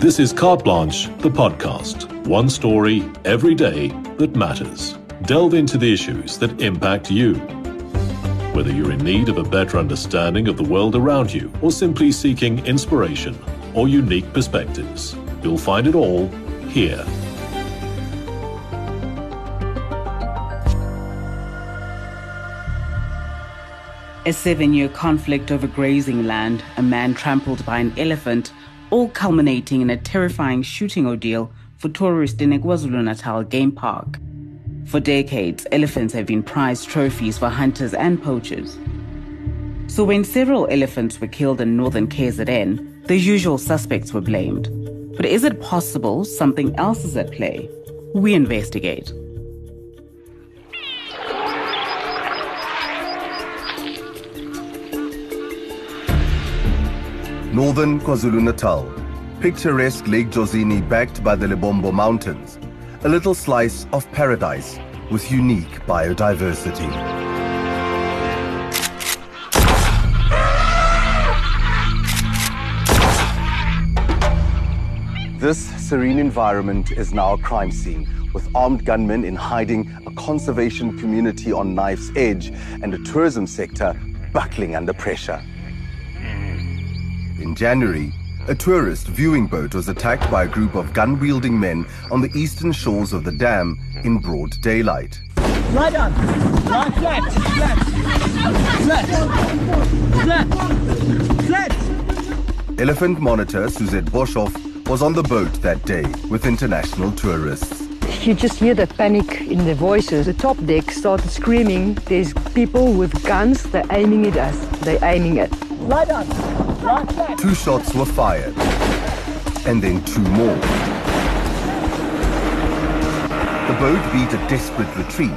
This is Carte Blanche, the podcast. One story every day that matters. Delve into the issues that impact you. Whether you're in need of a better understanding of the world around you or simply seeking inspiration or unique perspectives, you'll find it all here. A seven year conflict over grazing land, a man trampled by an elephant, all culminating in a terrifying shooting ordeal for tourists in KwaZulu Natal game park. For decades, elephants have been prized trophies for hunters and poachers. So when several elephants were killed in northern KZN, the usual suspects were blamed. But is it possible something else is at play? We investigate. Northern KwaZulu-Natal, picturesque Lake Jozini backed by the Lebombo Mountains, a little slice of paradise with unique biodiversity. This serene environment is now a crime scene with armed gunmen in hiding, a conservation community on knife's edge, and a tourism sector buckling under pressure. In January, a tourist viewing boat was attacked by a group of gun wielding men on the eastern shores of the dam in broad daylight. Lie down. Lie flat. Flat. Flat. Flat. Flat. Elephant monitor Suzette Boshoff was on the boat that day with international tourists. You just hear the panic in their voices. The top deck started screaming, there's people with guns, they're aiming at us. They're aiming at. Two shots were fired, and then two more. The boat beat a desperate retreat.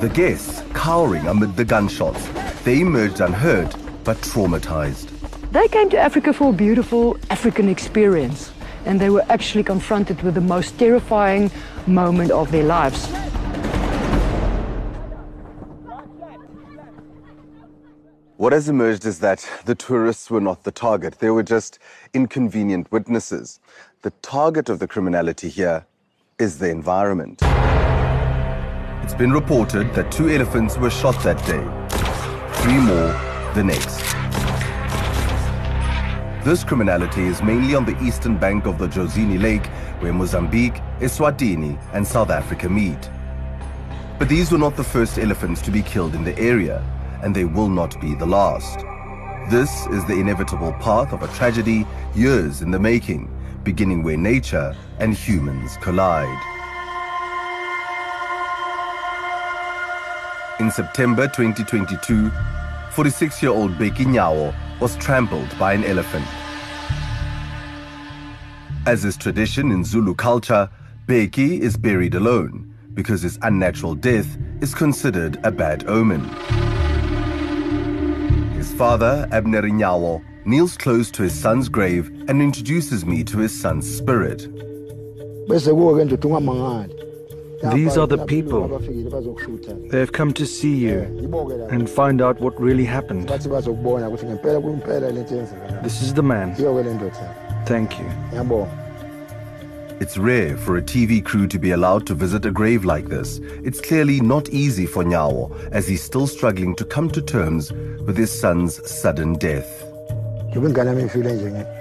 The guests cowering amid the gunshots. They emerged unhurt, but traumatized. They came to Africa for a beautiful African experience, and they were actually confronted with the most terrifying moment of their lives. What has emerged is that the tourists were not the target. They were just inconvenient witnesses. The target of the criminality here is the environment. It's been reported that two elephants were shot that day, three more the next. This criminality is mainly on the eastern bank of the Jozini Lake, where Mozambique, Eswatini, and South Africa meet. But these were not the first elephants to be killed in the area, and they will not be the last. This is the inevitable path of a tragedy years in the making, beginning where nature and humans collide. In September 2022, 46-year-old Beki Nyawo was trampled by an elephant. As is tradition in Zulu culture, Beki is buried alone because his unnatural death is considered a bad omen. His father, Abner Nyawo, kneels close to his son's grave and introduces me to his son's spirit. These are the people. They have come to see you and find out what really happened. This is the man. Thank you. It's rare for a TV crew to be allowed to visit a grave like this. It's clearly not easy for Nyawo as he's still struggling to come to terms with his son's sudden death.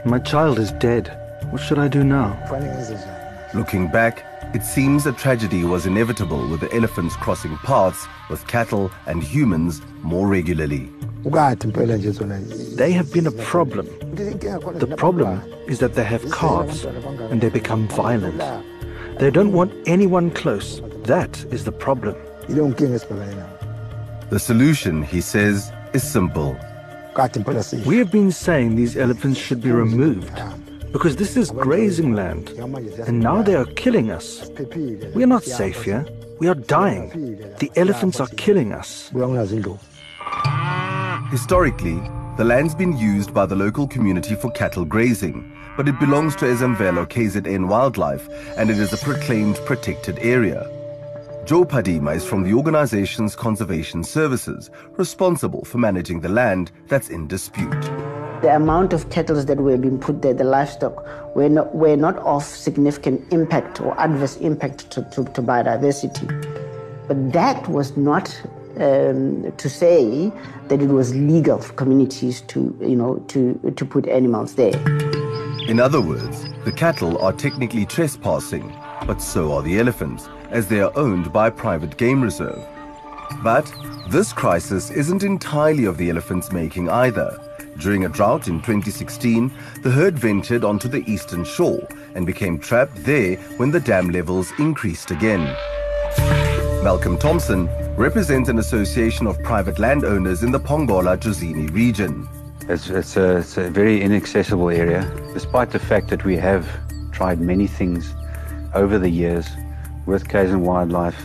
My child is dead. What should I do now? Looking back, it seems a tragedy was inevitable with the elephants crossing paths with cattle and humans more regularly. They have been a problem. The problem is that they have calves and they become violent. They don't want anyone close. That is the problem. The solution, he says, is simple. We have been saying these elephants should be removed because this is grazing land and now they are killing us. We are not safe here. We are dying. The elephants are killing us. Historically, the land's been used by the local community for cattle grazing, but it belongs to Ezemvelo KZN Wildlife and it is a proclaimed protected area. Joe Padima is from the organization's conservation services, responsible for managing the land that's in dispute. The amount of cattle that were being put there, the livestock, were not, were not of significant impact or adverse impact to, to, to biodiversity. But that was not um, to say that it was legal for communities to, you know, to, to put animals there. In other words, the cattle are technically trespassing, but so are the elephants, as they are owned by private game reserve. But this crisis isn't entirely of the elephants' making either. During a drought in 2016, the herd ventured onto the eastern shore and became trapped there when the dam levels increased again. Malcolm Thompson represents an association of private landowners in the Pongola Jozini region. It's, it's, a, it's a very inaccessible area, despite the fact that we have tried many things over the years with KZN Wildlife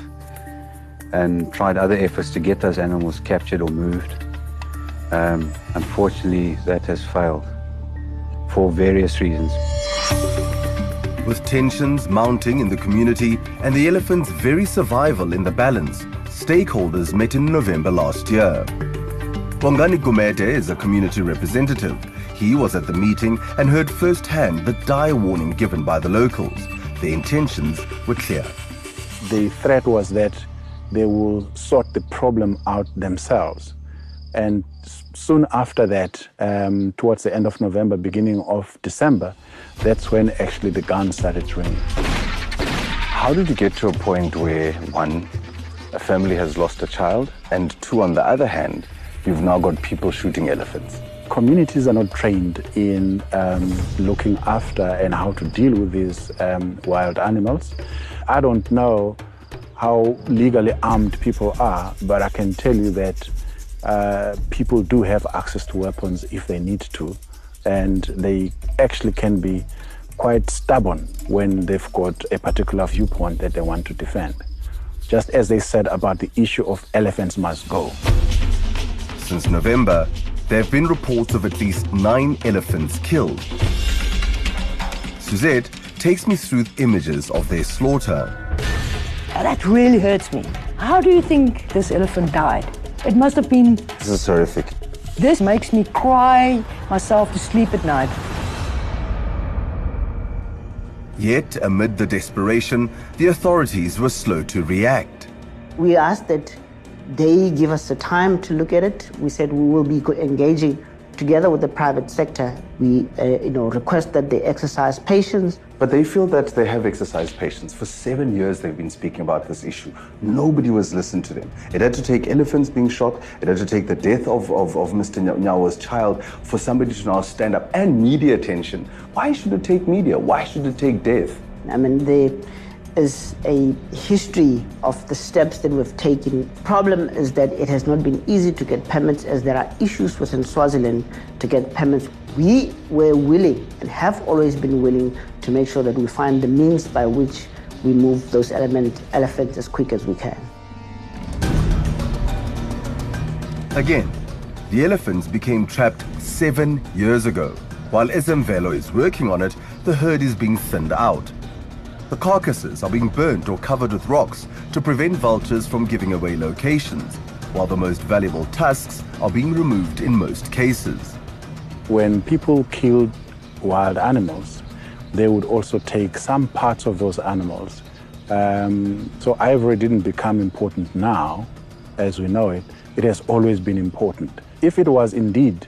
and tried other efforts to get those animals captured or moved. Um, unfortunately, that has failed for various reasons. With tensions mounting in the community and the elephant's very survival in the balance, stakeholders met in November last year. Bongani Gumede is a community representative. He was at the meeting and heard firsthand the dire warning given by the locals. Their intentions were clear. The threat was that they will sort the problem out themselves. And soon after that, um, towards the end of November, beginning of December, that's when actually the guns started ringing. How did you get to a point where, one, a family has lost a child, and two, on the other hand, you've now got people shooting elephants? Communities are not trained in um, looking after and how to deal with these um, wild animals. I don't know how legally armed people are, but I can tell you that uh, people do have access to weapons if they need to, and they actually can be quite stubborn when they've got a particular viewpoint that they want to defend. Just as they said about the issue of elephants must go. Since November, there have been reports of at least nine elephants killed. Suzette takes me through images of their slaughter. That really hurts me. How do you think this elephant died? It must have been. This is horrific. This makes me cry myself to sleep at night. Yet, amid the desperation, the authorities were slow to react. We asked that they give us the time to look at it. We said we will be engaging together with the private sector. We, uh, you know, request that they exercise patience. But they feel that they have exercised patience. For seven years, they've been speaking about this issue. Nobody was listening to them. It had to take elephants being shot. It had to take the death of, of, of Mr. Nyawo's child for somebody to now stand up and media attention. Why should it take media? Why should it take death? I mean, the is a history of the steps that we've taken. Problem is that it has not been easy to get permits as there are issues within Swaziland to get permits. We were willing and have always been willing to make sure that we find the means by which we move those element, elephants as quick as we can. Again, the elephants became trapped seven years ago. While Ezemvelo is working on it, the herd is being thinned out. The carcasses are being burnt or covered with rocks to prevent vultures from giving away locations, while the most valuable tusks are being removed in most cases. When people killed wild animals, they would also take some parts of those animals. Um, so ivory didn't become important now, as we know it. It has always been important. If it was indeed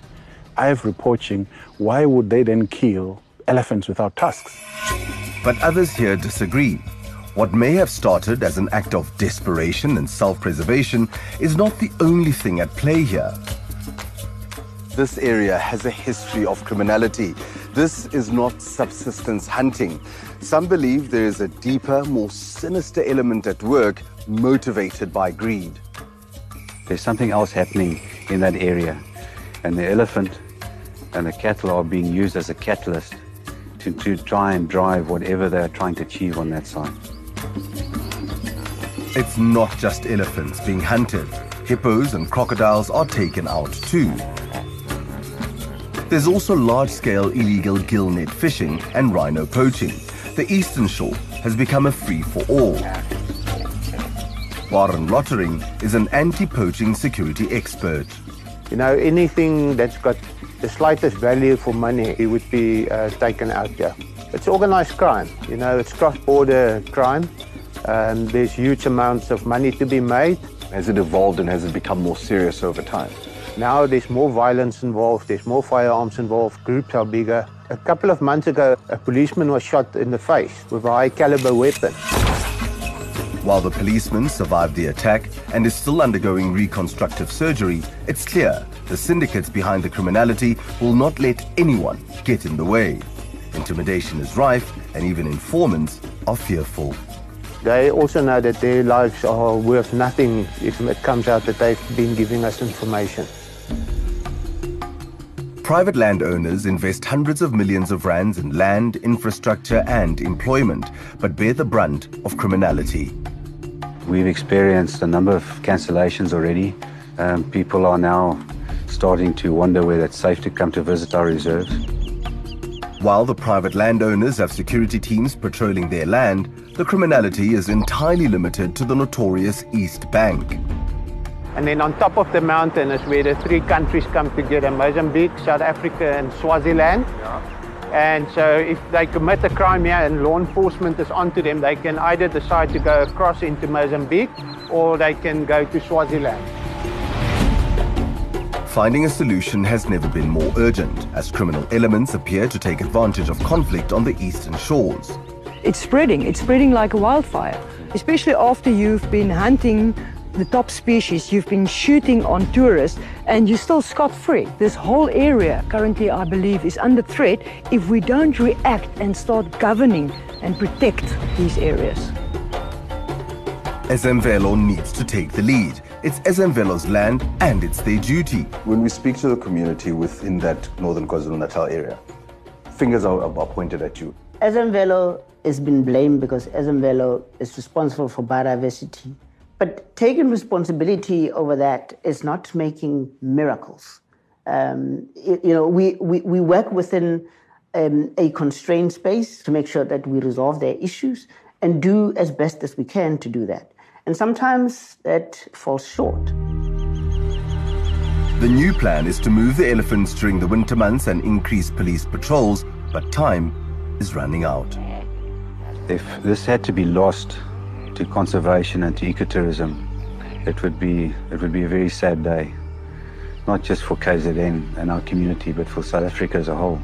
ivory poaching, why would they then kill elephants without tusks? But others here disagree. What may have started as an act of desperation and self preservation is not the only thing at play here. This area has a history of criminality. This is not subsistence hunting. Some believe there is a deeper, more sinister element at work motivated by greed. There's something else happening in that area, and the elephant and the cattle are being used as a catalyst to, to try and drive whatever they're trying to achieve on that side. It's not just elephants being hunted. Hippos and crocodiles are taken out too. There's also large-scale illegal gill net fishing and rhino poaching. The eastern shore has become a free-for-all. Warren Lottering is an anti-poaching security expert. You know, anything that's got the slightest value for money it would be uh, taken out here. It's organized crime, you know, it's cross-border crime. Um, there's huge amounts of money to be made. Has it evolved and has it become more serious over time? Now there's more violence involved, there's more firearms involved, groups are bigger. A couple of months ago, a policeman was shot in the face with a high caliber weapon. While the policeman survived the attack and is still undergoing reconstructive surgery, it's clear the syndicates behind the criminality will not let anyone get in the way. Intimidation is rife, and even informants are fearful. They also know that their lives are worth nothing if it comes out that they've been giving us information. Private landowners invest hundreds of millions of rands in land, infrastructure, and employment, but bear the brunt of criminality. We've experienced a number of cancellations already. Um, people are now starting to wonder whether it's safe to come to visit our reserves. While the private landowners have security teams patrolling their land, the criminality is entirely limited to the notorious East Bank. And then on top of the mountain is where the three countries come together, Mozambique, South Africa and Swaziland. Yeah. And so if they commit a crime here and law enforcement is onto them, they can either decide to go across into Mozambique or they can go to Swaziland. Finding a solution has never been more urgent, as criminal elements appear to take advantage of conflict on the eastern shores. It's spreading, it's spreading like a wildfire, especially after you've been hunting the top species, you've been shooting on tourists, and you're still scot-free. This whole area currently, I believe, is under threat if we don't react and start governing and protect these areas. Ezemvelo needs to take the lead. It's Ezemvelo's land and it's their duty. When we speak to the community within that northern KwaZulu-Natal area, fingers are, are pointed at you. Ezemvelo has been blamed because Ezemvelo is responsible for biodiversity. But taking responsibility over that is not making miracles. Um, you, you know, we, we, we work within um, a constrained space to make sure that we resolve their issues and do as best as we can to do that. And sometimes that falls short. The new plan is to move the elephants during the winter months and increase police patrols, but time is running out. If this had to be lost to conservation and to ecotourism, it would be it would be a very sad day, not just for KZN and our community, but for South Africa as a whole.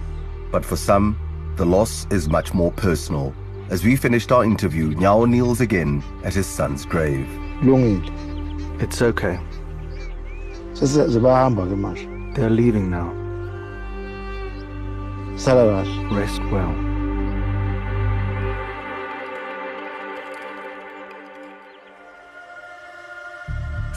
But for some, the loss is much more personal. As we finished our interview, Nyawo kneels again at his son's grave. It's okay. Sesezibahamba They're leaving now. Rest well.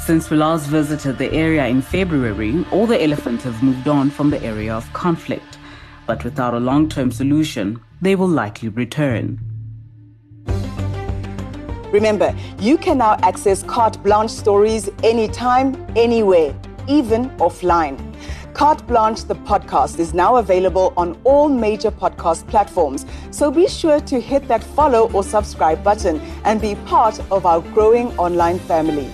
Since we last visited the area in February, all the elephants have moved on from the area of conflict. But without a long term solution, they will likely return. Remember, you can now access Carte Blanche stories anytime, anywhere, even offline. Carte Blanche, the podcast, is now available on all major podcast platforms. So be sure to hit that follow or subscribe button and be part of our growing online family.